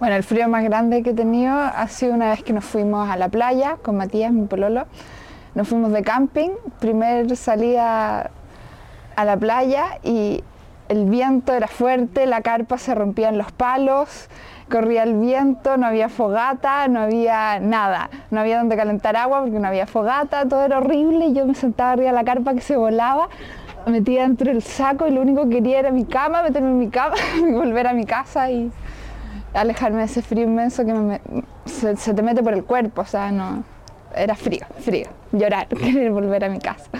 Bueno, el frío más grande que he tenido ha sido una vez que nos fuimos a la playa con Matías, mi pololo. Nos fuimos de camping, primer salida a la playa y el viento era fuerte, la carpa se rompía en los palos, corría el viento, no había fogata, no había nada, no había donde calentar agua porque no había fogata, todo era horrible y yo me sentaba arriba de la carpa que se volaba, me metía dentro del saco y lo único que quería era mi cama, meterme en mi cama y volver a mi casa y alejarme de ese frío inmenso que me- se, se te mete por el cuerpo, o sea, no, era frío, frío, llorar, querer volver a mi casa.